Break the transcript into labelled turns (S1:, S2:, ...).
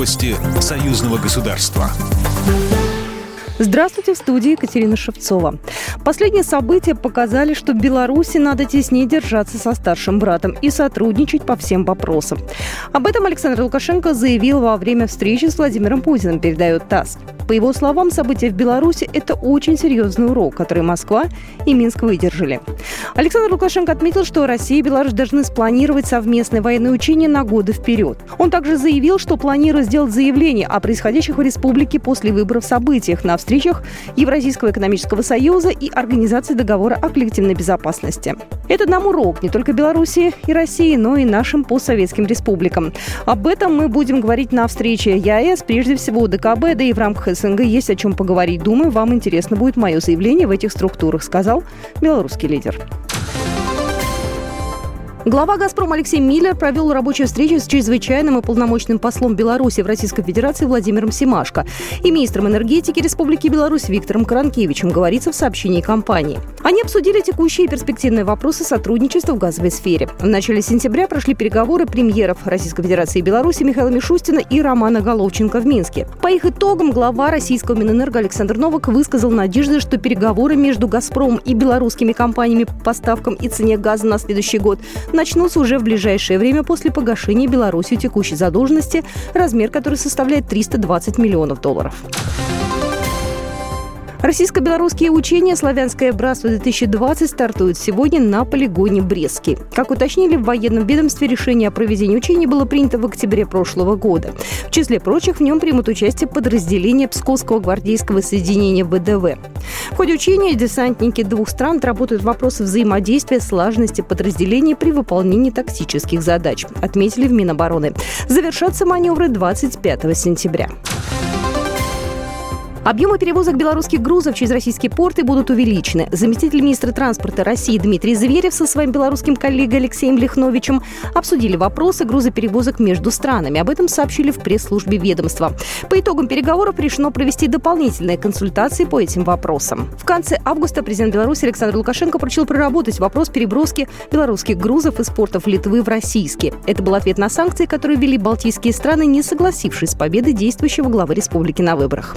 S1: Новости союзного государства.
S2: Здравствуйте, в студии Екатерина Шевцова. Последние события показали, что Беларуси надо теснее держаться со старшим братом и сотрудничать по всем вопросам. Об этом Александр Лукашенко заявил во время встречи с Владимиром Путиным, передает ТАСС. По его словам, события в Беларуси – это очень серьезный урок, который Москва и Минск выдержали. Александр Лукашенко отметил, что Россия и Беларусь должны спланировать совместные военные учения на годы вперед. Он также заявил, что планирует сделать заявление о происходящих в республике после выборов событиях на встречах Евразийского экономического союза и Организации договора о коллективной безопасности. Это нам урок не только Беларуси и России, но и нашим постсоветским республикам. Об этом мы будем говорить на встрече ЯЭС, прежде всего ДКБ, да и в рамках СНГ есть о чем поговорить. Думаю, вам интересно будет мое заявление в этих структурах, сказал белорусский лидер. Глава «Газпрома» Алексей Миллер провел рабочую встречу с чрезвычайным и полномочным послом Беларуси в Российской Федерации Владимиром Семашко и министром энергетики Республики Беларусь Виктором Кранкевичем, говорится в сообщении компании. Они обсудили текущие и перспективные вопросы сотрудничества в газовой сфере. В начале сентября прошли переговоры премьеров Российской Федерации и Беларуси Михаила Мишустина и Романа Головченко в Минске. По их итогам глава российского Минэнерго Александр Новак высказал надежды, что переговоры между «Газпромом» и белорусскими компаниями по поставкам и цене газа на следующий год начнутся уже в ближайшее время после погашения Беларусью текущей задолженности, размер которой составляет 320 миллионов долларов. Российско-белорусские учения «Славянское братство-2020» стартуют сегодня на полигоне Брестский. Как уточнили в военном ведомстве, решение о проведении учений было принято в октябре прошлого года. В числе прочих в нем примут участие подразделения Псковского гвардейского соединения ВДВ. В ходе учения десантники двух стран отработают вопросы взаимодействия, слаженности подразделений при выполнении тактических задач, отметили в Минобороны. Завершатся маневры 25 сентября. Объемы перевозок белорусских грузов через российские порты будут увеличены. Заместитель министра транспорта России Дмитрий Зверев со своим белорусским коллегой Алексеем Лихновичем обсудили вопросы грузоперевозок между странами. Об этом сообщили в пресс-службе ведомства. По итогам переговоров решено провести дополнительные консультации по этим вопросам. В конце августа президент Беларуси Александр Лукашенко поручил проработать вопрос переброски белорусских грузов из портов Литвы в российские. Это был ответ на санкции, которые ввели балтийские страны, не согласившись с победой действующего главы республики на выборах.